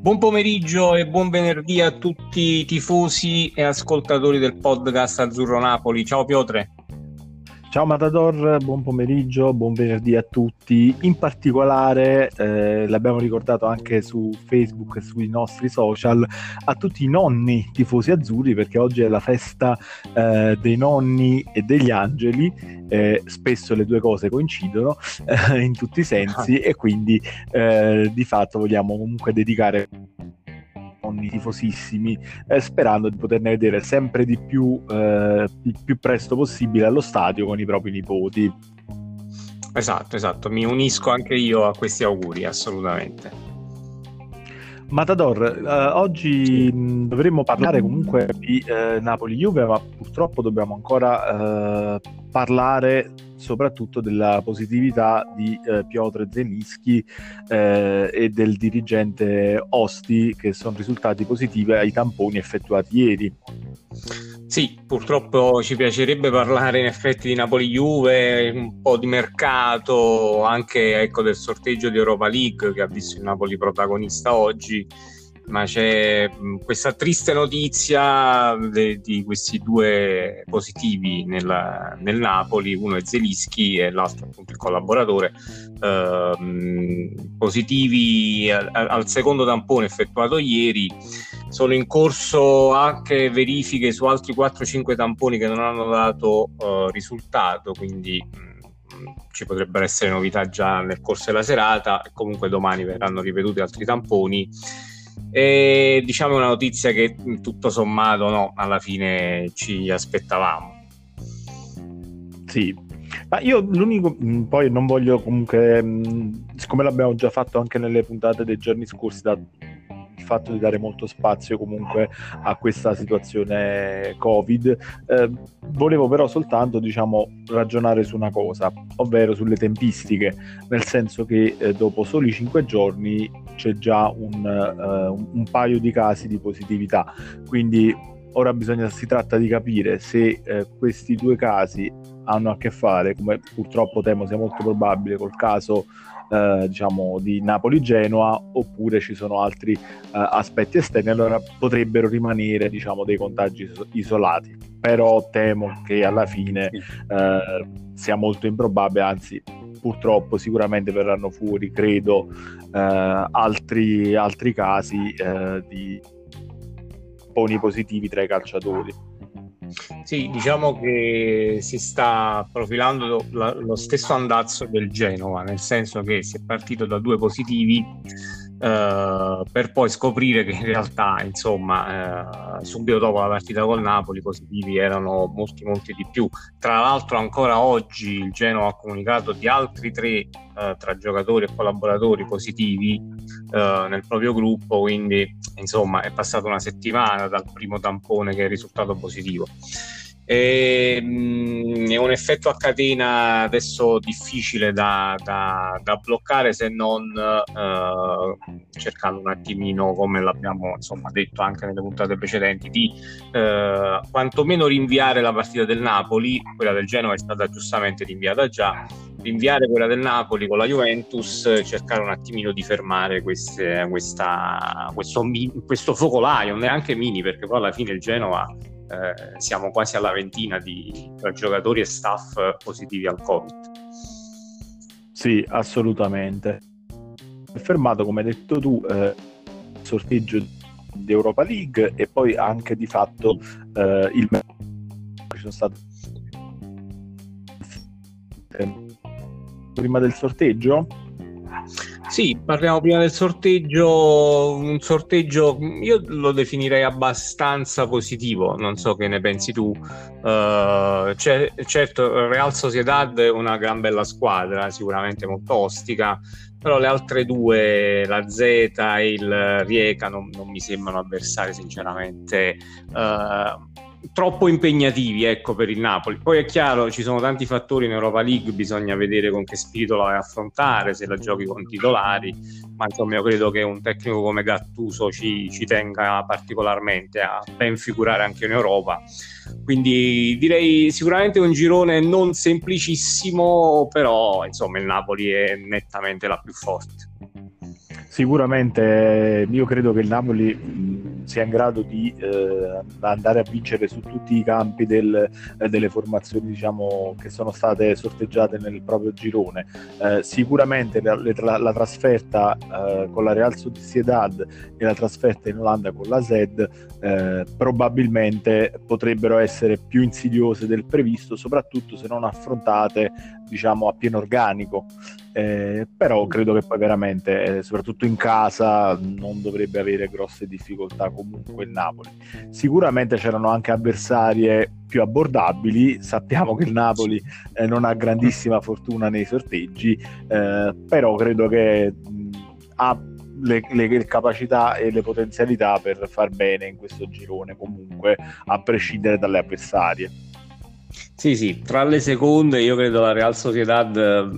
Buon pomeriggio e buon venerdì a tutti i tifosi e ascoltatori del podcast Azzurro Napoli. Ciao Piotre. Ciao Matador, buon pomeriggio, buon venerdì a tutti. In particolare, eh, l'abbiamo ricordato anche su Facebook e sui nostri social, a tutti i nonni tifosi azzurri, perché oggi è la festa eh, dei nonni e degli angeli. Eh, spesso le due cose coincidono eh, in tutti i sensi e quindi eh, di fatto vogliamo comunque dedicare nonni tifosissimi, eh, sperando di poterne vedere sempre di più eh, il più presto possibile allo stadio con i propri nipoti. Esatto, esatto, mi unisco anche io a questi auguri, assolutamente. Matador, eh, oggi mh, dovremmo parlare comunque di eh, Napoli-Juve, ma purtroppo dobbiamo ancora eh, parlare soprattutto della positività di eh, Piotr Zenischi eh, e del dirigente Osti che sono risultati positivi ai tamponi effettuati ieri. Sì, purtroppo ci piacerebbe parlare in effetti di Napoli-Juve, un po' di mercato, anche ecco, del sorteggio di Europa League che ha visto il Napoli protagonista oggi ma c'è questa triste notizia de, di questi due positivi nel, nel, Napoli, uno è Zelischi e l'altro appunto il collaboratore, eh, positivi al, al, secondo tampone effettuato ieri. Sono in corso anche verifiche su altri 4-5 tamponi che non hanno dato eh, risultato, quindi ci potrebbero essere novità già nel corso della serata comunque domani verranno ripetuti altri tamponi e diciamo una notizia che tutto sommato no, alla fine ci aspettavamo. Sì, ma io l'unico, poi non voglio comunque, siccome l'abbiamo già fatto anche nelle puntate dei giorni scorsi, da fatto di dare molto spazio comunque a questa situazione Covid. Eh, volevo però soltanto diciamo, ragionare su una cosa, ovvero sulle tempistiche, nel senso che eh, dopo soli cinque giorni c'è già un, uh, un paio di casi di positività, quindi ora bisogna, si tratta di capire se eh, questi due casi hanno a che fare, come purtroppo temo sia molto probabile, col caso eh, diciamo di Napoli-Genoa oppure ci sono altri eh, aspetti esterni allora potrebbero rimanere diciamo dei contagi isolati. Però temo che alla fine eh, sia molto improbabile anzi purtroppo sicuramente verranno fuori credo eh, altri, altri casi eh, di poni positivi tra i calciatori sì, diciamo che si sta profilando lo, stesso andazzo del Genova, nel senso che si è partito da due positivi Uh, per poi scoprire che in realtà, insomma, uh, subito dopo la partita col Napoli i positivi erano molti, molti di più. Tra l'altro, ancora oggi il Genoa ha comunicato di altri tre uh, tra giocatori e collaboratori positivi nel proprio gruppo, quindi insomma è passata una settimana dal primo tampone che è risultato positivo. E, mh, è un effetto a catena adesso difficile da, da, da bloccare se non uh, cercando un attimino, come l'abbiamo insomma, detto anche nelle puntate precedenti, di uh, quantomeno rinviare la partita del Napoli, quella del Genoa è stata giustamente rinviata già, rinviare quella del Napoli con la Juventus, cercare un attimino di fermare queste, questa, questo, questo focolaio, neanche mini, perché poi alla fine il Genova eh, siamo quasi alla ventina di giocatori e staff positivi al Covid. Sì, assolutamente. Fermato, come hai detto tu, eh, sorteggio di Europa League e poi anche di fatto eh, il ci sono stati prima del sorteggio sì, parliamo prima del sorteggio. Un sorteggio io lo definirei abbastanza positivo. Non so che ne pensi tu. Uh, c'è, certo, Real Sociedad è una gran bella squadra, sicuramente molto ostica. Però le altre due, la Z e il Rieca, non, non mi sembrano avversari, sinceramente. Uh, troppo impegnativi ecco, per il Napoli. Poi è chiaro, ci sono tanti fattori in Europa League, bisogna vedere con che spirito la vai a affrontare, se la giochi con titolari, ma insomma io credo che un tecnico come Gattuso ci, ci tenga particolarmente a ben figurare anche in Europa. Quindi direi sicuramente un girone non semplicissimo, però insomma il Napoli è nettamente la più forte. Sicuramente io credo che il Napoli sia in grado di eh, andare a vincere su tutti i campi del, eh, delle formazioni diciamo, che sono state sorteggiate nel proprio girone. Eh, sicuramente la, la, la trasferta eh, con la Real Sociedad e la trasferta in Olanda con la Zed eh, probabilmente potrebbero essere più insidiose del previsto, soprattutto se non affrontate diciamo, a pieno organico. Eh, però credo che poi veramente, eh, soprattutto in casa, non dovrebbe avere grosse difficoltà comunque il Napoli. Sicuramente c'erano anche avversarie più abbordabili, sappiamo che il Napoli eh, non ha grandissima fortuna nei sorteggi, eh, però credo che mh, ha le, le, capacità e le potenzialità per far bene in questo girone comunque, a prescindere dalle avversarie. Sì, sì, tra le seconde io credo la Real Sociedad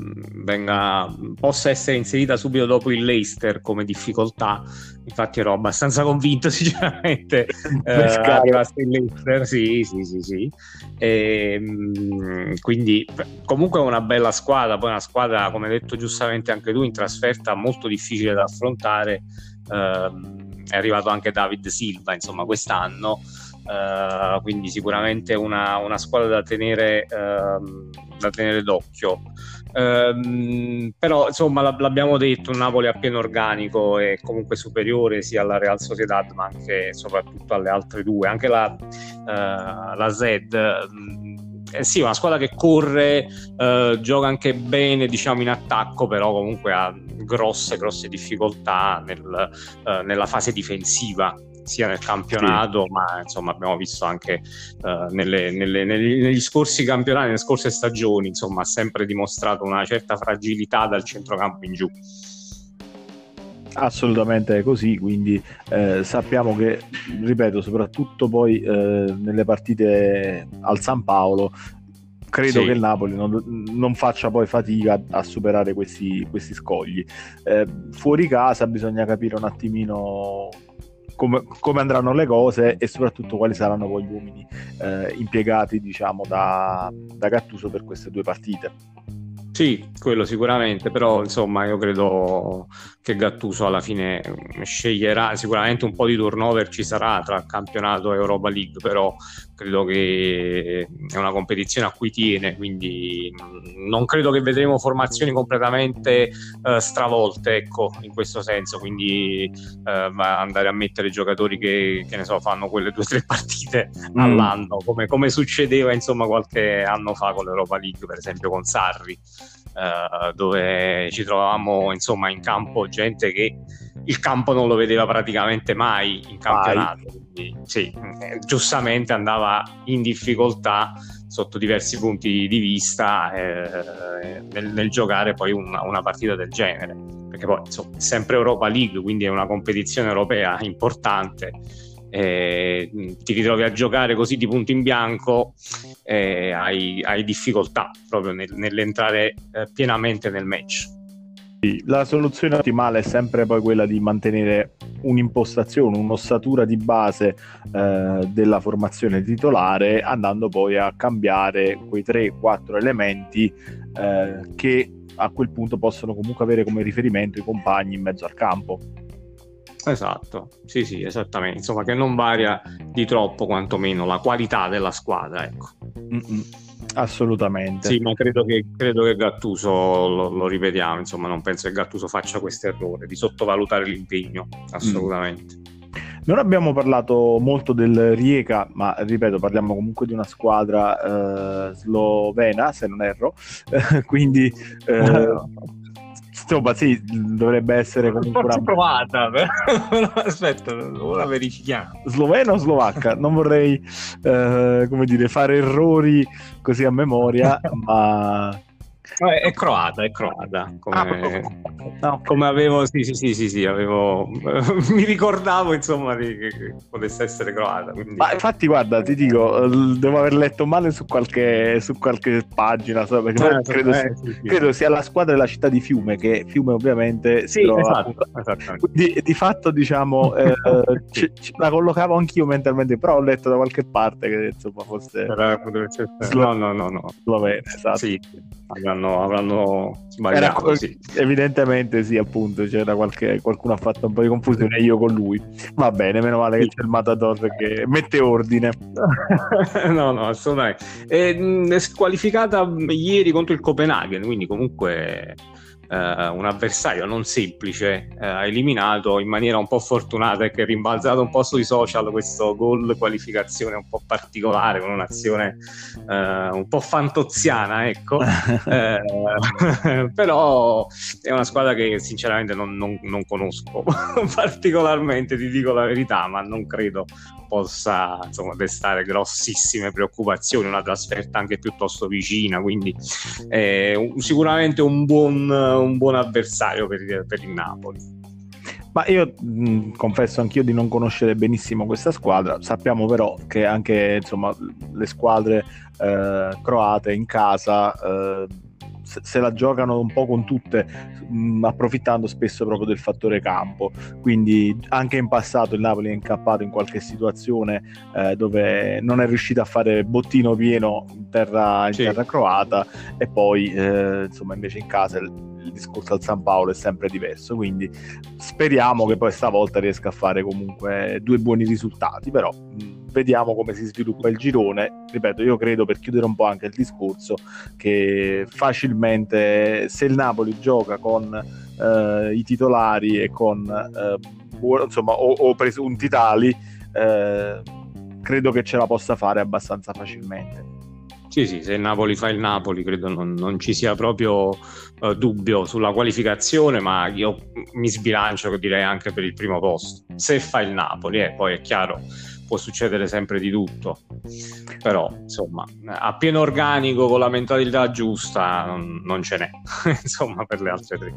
venga, possa essere inserita subito dopo il Leicester come difficoltà. Infatti ero abbastanza convinto sinceramente eh, arrivasse il Leicester, sì, sì, sì, sì. E, ehm, quindi comunque è una bella squadra, poi una squadra, come hai detto giustamente anche tu, in trasferta molto difficile da affrontare. Eh, è arrivato anche David Silva, insomma, quest'anno Uh, quindi sicuramente una, una squadra da tenere, uh, da tenere d'occhio. Uh, però insomma l'abbiamo detto, un Napoli a pieno organico e comunque superiore sia alla Real Sociedad ma anche e soprattutto alle altre due. Anche la, eh, la Zed eh, sì, una squadra che corre, eh, gioca anche bene, diciamo, in attacco, però comunque ha grosse, grosse difficoltà nel, eh, nella fase difensiva sia nel campionato, sì. ma insomma abbiamo visto anche uh, nelle, nelle, negli, negli, scorsi campionati, nelle scorse stagioni, insomma ha sempre dimostrato una certa fragilità dal centrocampo in giù. Assolutamente così, quindi eh, sappiamo che, ripeto, soprattutto poi eh, nelle partite al San Paolo, credo sì. che il Napoli non, non, faccia poi fatica a superare questi, questi scogli. Eh, fuori casa bisogna capire un attimino come, come, andranno le cose e soprattutto quali saranno poi gli uomini eh, impiegati diciamo da, da Gattuso per queste due partite. Sì, quello sicuramente, però insomma io credo che Gattuso alla fine sceglierà, sicuramente un po' di turnover ci sarà tra campionato e Europa League, però credo che è una competizione a cui tiene, quindi non credo che vedremo formazioni completamente uh, stravolte, ecco, in questo senso, quindi uh, andare a mettere giocatori che, che, ne so, fanno quelle due o tre partite mm. all'anno, come, come succedeva insomma qualche anno fa con l'Europa League, per esempio con Sarri. Uh, dove ci trovavamo insomma in campo gente che il campo non lo vedeva praticamente mai in campionato. Quindi sì, eh, giustamente andava in difficoltà sotto diversi punti di vista eh, nel, nel, giocare poi una, una, partita del genere. Perché poi insomma, è sempre Europa League quindi è una competizione europea importante eh, ti ritrovi a giocare così di punto in bianco, eh, hai, hai, difficoltà proprio nel, nell'entrare eh, pienamente nel match. La soluzione ottimale è sempre poi quella di mantenere un'impostazione, un'ossatura di base eh, della formazione titolare, andando poi a cambiare quei 3-4 elementi eh, che a quel punto possono comunque avere come riferimento i compagni in mezzo al campo. Esatto, sì, sì, esattamente. Insomma, che non varia di troppo, quantomeno la qualità della squadra, ecco. Mm-mm. Assolutamente. Sì, ma credo che, credo che Gattuso, lo, lo, ripetiamo, insomma, non penso che Gattuso faccia questo errore di sottovalutare l'impegno, assolutamente. Mm. Non abbiamo parlato molto del Rijeka, ma ripeto, parliamo comunque di una squadra eh, slovena, se non erro, quindi eh, Insomma, sì, dovrebbe essere comunque Forse una... provata, aspetta, ora verifichiamo. Slovena o slovacca? Non vorrei, eh, come dire, fare errori così a memoria, ma è croata, è croata. Come, ah, no. come avevo, sì, sì, sì, sì, sì avevo, mi ricordavo insomma di, che, potesse essere croata. Quindi... Ma infatti, guarda, ti dico, devo aver letto male su qualche, su qualche pagina, so, perché eh, credo, eh, sì, sì. credo, sia la squadra della città di Fiume, che Fiume ovviamente sì, trova, esatto, Quindi di fatto, diciamo, eh, c- c- la collocavo anch'io mentalmente, però ho letto da qualche parte che insomma fosse... No, no, no, no. Slovenia, esatto. Sì, avranno, avranno sbagliato. Era, sì. Evidentemente sì, appunto, c'era qualche, qualcuno ha fatto un po' di confusione io con lui. Va bene, meno male che c'è il Matador che mette ordine. no, no, assolutamente. È squalificata ieri contro il Copenaghen, quindi comunque eh, un avversario non semplice eh, ha eliminato in maniera un po' fortunata e che è rimbalzato un po' sui social questo gol qualificazione un po' particolare con un'azione eh, un po' fantoziana ecco. Eh, però è una squadra che sinceramente non, non, non conosco particolarmente ti dico la verità ma non credo possa insomma, destare grossissime preoccupazioni, una trasferta anche piuttosto vicina, quindi un, sicuramente un buon, un buon avversario per, per il Napoli. Ma io mh, confesso anch'io di non conoscere benissimo questa squadra, sappiamo però che anche insomma, le squadre eh, croate in casa eh, se la giocano un po' con tutte, mh, approfittando spesso proprio del fattore campo. Quindi anche in passato il Napoli è incappato in qualche situazione eh, dove non è riuscito a fare bottino pieno in terra, in sì. terra croata e poi eh, insomma invece in casa il, il discorso al San Paolo è sempre diverso. Quindi speriamo che poi stavolta riesca a fare comunque due buoni risultati, però. Vediamo come si sviluppa il girone. Ripeto, io credo per chiudere un po' anche il discorso che facilmente se il Napoli gioca con eh, i titolari e con eh, insomma o, o presunti tali, eh, credo che ce la possa fare abbastanza facilmente. Sì, sì, se il Napoli fa il Napoli credo non, non ci sia proprio uh, dubbio sulla qualificazione, ma io mi sbilancio direi anche per il primo posto. Se fa il Napoli, eh, poi è chiaro, può succedere sempre di tutto, però insomma a pieno organico con la mentalità giusta non, non ce n'è, insomma per le altre tre.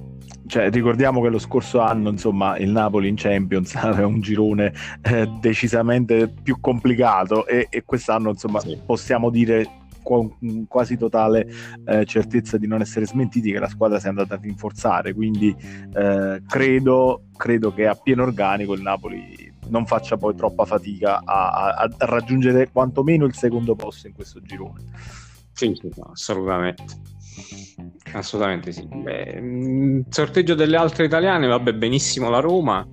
Cioè, ricordiamo che lo scorso anno insomma il Napoli in Champions aveva un girone eh, decisamente più complicato e, e quest'anno insomma sì. possiamo dire con quasi totale eh, certezza di non essere smentiti che la squadra si è andata a rinforzare quindi eh, credo, credo che a pieno organico il Napoli non faccia poi troppa fatica a, a, a raggiungere quantomeno il secondo posto in questo girone. Sì, assolutamente. Assolutamente sì. Beh, mm, sorteggio delle altre italiane, vabbè, benissimo la Roma.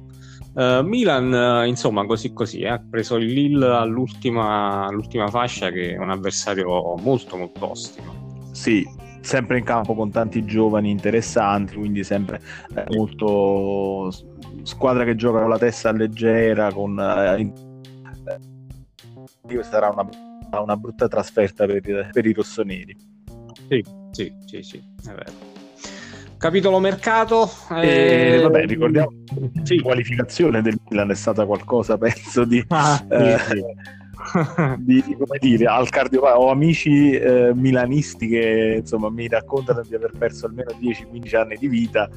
Uh, Milan, uh, insomma, così così, eh, ha preso il Lille all'ultima, all'ultima fascia che è un avversario molto molto ostico. Sì, sempre in campo con tanti giovani interessanti, quindi sempre eh, molto squadra che gioca con la testa leggera, con, eh, eh, sarà una, una, brutta trasferta per, per, i rossoneri. Sì, sì, sì, sì, è vero. Capitolo mercato. Eh... vabbè, ricordiamo sì. la qualificazione del Milan è stata qualcosa, penso, di... Ah, eh, sì di, come dire, al cardio ho amici eh, milanisti che insomma mi raccontano di aver perso almeno 10-15 anni di vita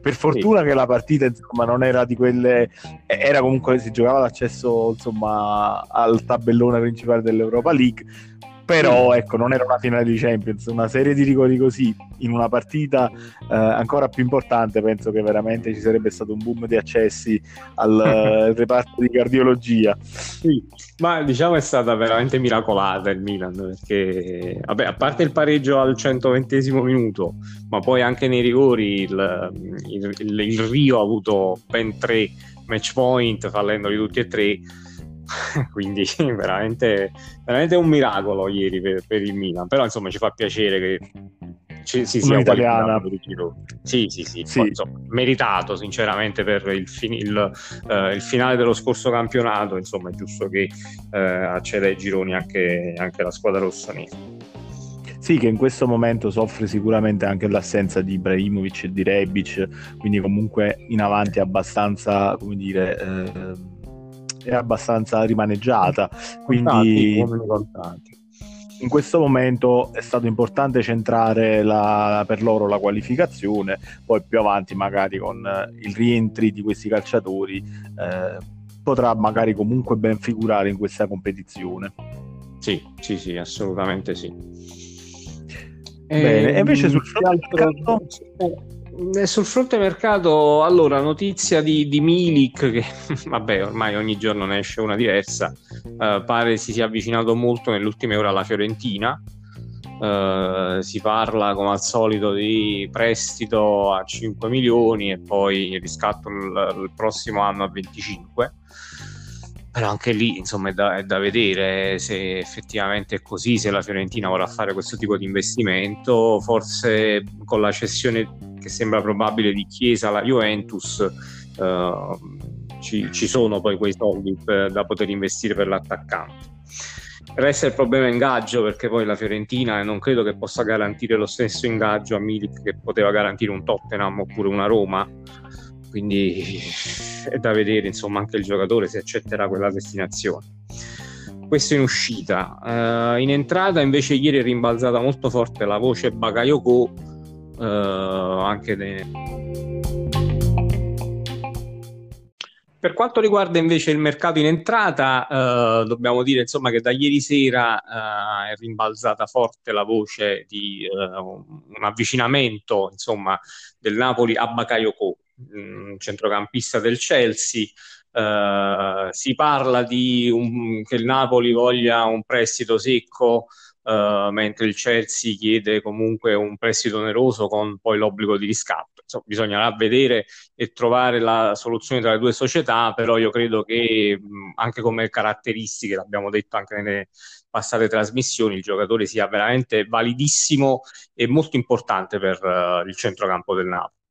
per fortuna sì. che la partita insomma non era di quelle era comunque si giocava l'accesso insomma al tabellone principale dell'Europa League però ecco non era una finale di Champions una serie di rigori così in una partita eh, ancora più importante penso che veramente ci sarebbe stato un boom di accessi al eh, reparto di cardiologia. Sì, ma diciamo è stata veramente miracolata il Milan perché vabbè, a parte il pareggio al 120 minuto ma poi anche nei rigori il, il, il, il Rio ha avuto ben tre match point fallendoli tutti e tre quindi veramente, veramente un miracolo ieri per, per, il Milan. Però insomma ci fa piacere che ci, si sia italiana. sì sì sì, sì. Poi, insomma, meritato sinceramente per il, fin- il, uh, il, finale dello scorso campionato. Insomma è giusto che uh, acceda ai gironi anche, anche la squadra rossonera sì, che in questo momento soffre sicuramente anche l'assenza di Ibrahimovic e di Rebic, quindi comunque in avanti abbastanza, come dire, eh, è abbastanza rimaneggiata. Quindi in questo momento è stato importante centrare la, per loro la qualificazione, poi più avanti magari con eh, il rientri di questi calciatori eh, potrà magari comunque ben figurare in questa competizione. Sì, sì, sì, assolutamente sì. Bene, e invece sul fronte altro... Eh, sul fronte mercato, allora, notizia di, di Milik, che vabbè, ormai ogni giorno ne esce una diversa, uh, pare si sia avvicinato molto nelle ultime ore alla Fiorentina. Uh, si parla come al solito di prestito a 5 milioni e poi riscatto il, il prossimo anno a 25 però anche lì insomma è da, è da, vedere se effettivamente è così, se la Fiorentina vorrà fare questo tipo di investimento, forse con la cessione che sembra probabile di Chiesa alla Juventus uh, ci, ci, sono poi quei soldi per, da poter investire per l'attaccante. Resta il problema ingaggio perché poi la Fiorentina non credo che possa garantire lo stesso ingaggio a Milik che poteva garantire un Tottenham oppure una Roma quindi è da vedere insomma anche il giocatore se accetterà quella destinazione. Questo in uscita. Uh, in entrata invece ieri è rimbalzata molto forte la voce Bakayoko uh, anche de... per quanto riguarda invece il mercato in entrata, uh, dobbiamo dire insomma, che da ieri sera uh, è rimbalzata forte la voce di uh, un avvicinamento insomma, del Napoli a Bakayoko, Mm, centrocampista del Chelsea. Uh, si parla di un, che il Napoli voglia un prestito secco, uh, mentre il Chelsea chiede comunque un prestito oneroso con poi l'obbligo di riscatto. Insomma, bisognerà vedere e trovare la soluzione tra le due società, però io credo che mh, mm, anche come caratteristiche, l'abbiamo detto anche nelle passate trasmissioni, il giocatore sia veramente validissimo e molto importante per uh, il centrocampo del Napoli.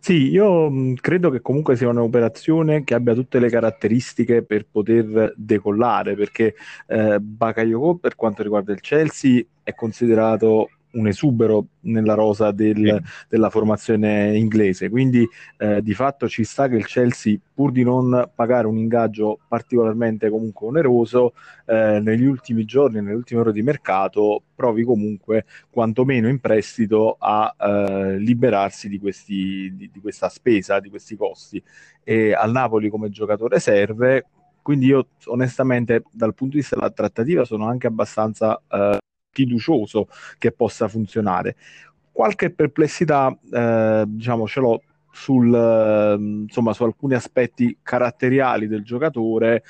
Sì, io mh, credo che comunque sia un'operazione che abbia tutte le caratteristiche per poter decollare, perché eh, Bakayoko per quanto riguarda il Chelsea è considerato un esubero nella rosa del, sì. della formazione inglese. Quindi eh, di fatto ci sta che il Chelsea, pur di non pagare un ingaggio particolarmente comunque oneroso, eh, negli ultimi giorni, nelle ultime ore di mercato, provi comunque quantomeno in prestito a eh, liberarsi di, questi, di, di questa spesa, di questi costi. E al Napoli come giocatore serve, quindi io onestamente dal punto di vista della trattativa sono anche abbastanza eh, fiducioso che possa funzionare. Qualche perplessità, eh, diciamo, ce l'ho sul, eh, insomma, su alcuni aspetti caratteriali del giocatore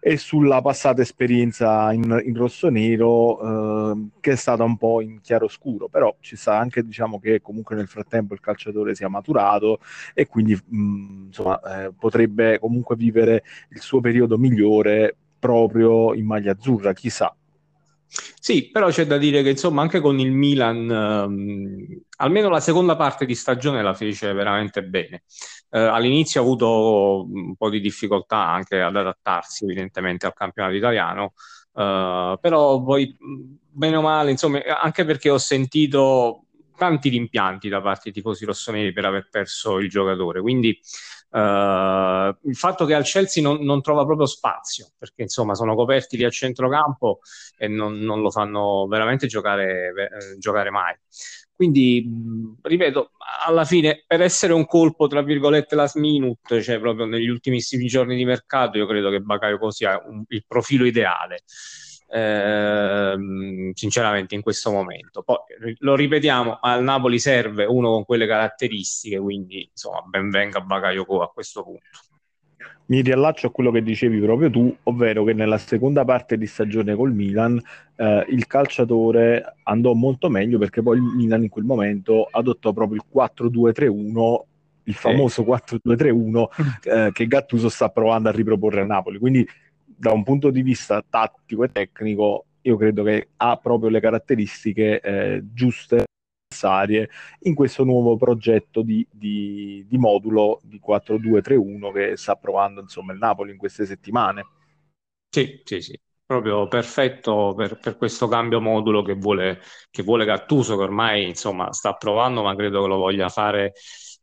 e sulla passata esperienza in, in rosso-nero eh, che è stata un po' in chiaroscuro, però ci sta anche diciamo che comunque nel frattempo il calciatore sia maturato e quindi mh, mm, insomma, eh, potrebbe comunque vivere il suo periodo migliore proprio in maglia azzurra, chissà. Sì, però c'è da dire che insomma anche con il Milan, ehm, almeno la seconda parte di stagione la fece veramente bene. Eh, all'inizio ha avuto un po' di difficoltà anche ad adattarsi evidentemente al campionato italiano, eh, però poi bene o male, insomma, anche perché ho sentito tanti rimpianti da parte dei tifosi rossoneri per aver perso il giocatore, quindi Uh, il fatto che al Chelsea non, non, trova proprio spazio perché insomma sono coperti lì a centrocampo e non, non lo fanno veramente giocare, eh, giocare mai. Quindi, ripeto, alla fine per essere un colpo tra virgolette last minute, cioè proprio negli ultimissimi giorni di mercato, io credo che Bakayoko sia un, il profilo ideale ehm, sinceramente in questo momento. Poi lo ripetiamo, al Napoli serve uno con quelle caratteristiche, quindi insomma ben venga Bakayoko a questo punto. Mi riallaccio a quello che dicevi proprio tu, ovvero che nella seconda parte di stagione col Milan eh, il calciatore andò molto meglio perché poi il Milan in quel momento adottò proprio il 4-2-3-1 il famoso 4-2-3-1 eh, che Gattuso sta provando a riproporre a Napoli. Quindi da un punto di vista tattico e tecnico, io credo che ha proprio le caratteristiche eh, giuste necessarie in questo nuovo progetto di, di, di modulo di 4-2-3-1 che sta provando insomma il Napoli in queste settimane. Sì, sì, sì, proprio perfetto per, per questo cambio modulo che vuole, che vuole Gattuso, che ormai insomma sta provando, ma credo che lo voglia fare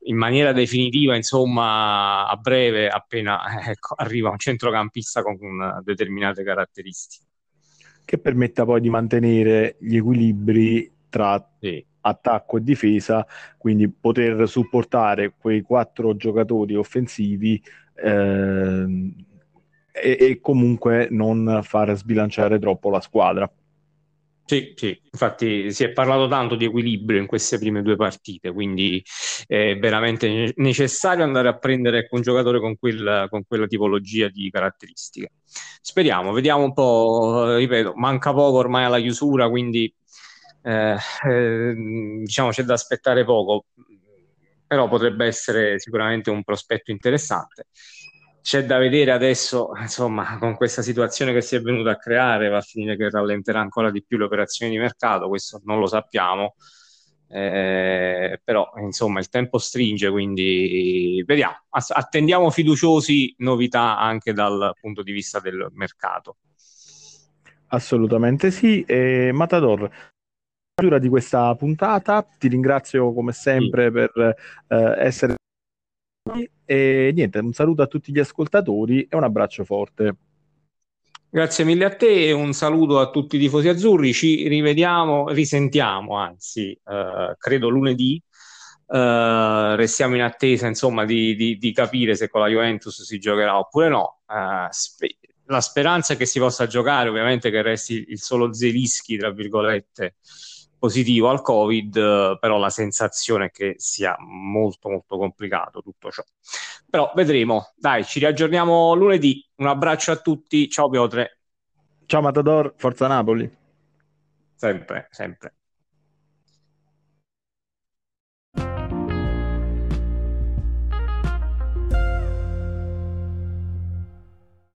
in maniera definitiva, insomma, a breve, appena ecco, arriva un centrocampista con determinate caratteristiche. Che permetta poi di mantenere gli equilibri tra sì. attacco e difesa, quindi poter supportare quei quattro giocatori offensivi eh, e, e comunque non far sbilanciare troppo la squadra. Sì, sì, infatti si è parlato tanto di equilibrio in queste prime due partite, quindi è veramente necessario andare a prendere un giocatore con, quel, con quella tipologia di caratteristiche. Speriamo, vediamo un po', ripeto, manca poco ormai alla chiusura, quindi eh, eh, diciamo c'è da aspettare poco, però potrebbe essere sicuramente un prospetto interessante c'è da vedere adesso, insomma, con questa situazione che si è venuta a creare, va a finire che rallenterà ancora di più le operazioni di mercato, questo non lo sappiamo, eh, però insomma il tempo stringe, quindi vediamo, attendiamo fiduciosi novità anche dal punto di vista del mercato. Assolutamente sì, e Matador, chiusura di questa puntata, ti ringrazio come sempre sì. per eh, essere e niente, un saluto a tutti gli ascoltatori e un abbraccio forte. Grazie mille a te e un saluto a tutti i tifosi azzurri. Ci rivediamo, risentiamo, anzi, eh, credo lunedì. Eh, restiamo in attesa, insomma, di, di, di, capire se con la Juventus si giocherà oppure no. Eh, spe- la speranza è che si possa giocare, ovviamente che resti il solo Zelischi, tra virgolette, positivo al Covid, però la sensazione è che sia molto molto complicato tutto ciò. Però vedremo. Dai, ci riaggiorniamo lunedì. Un abbraccio a tutti. Ciao Piotre. Ciao Matador, Forza Napoli. Sempre, sempre.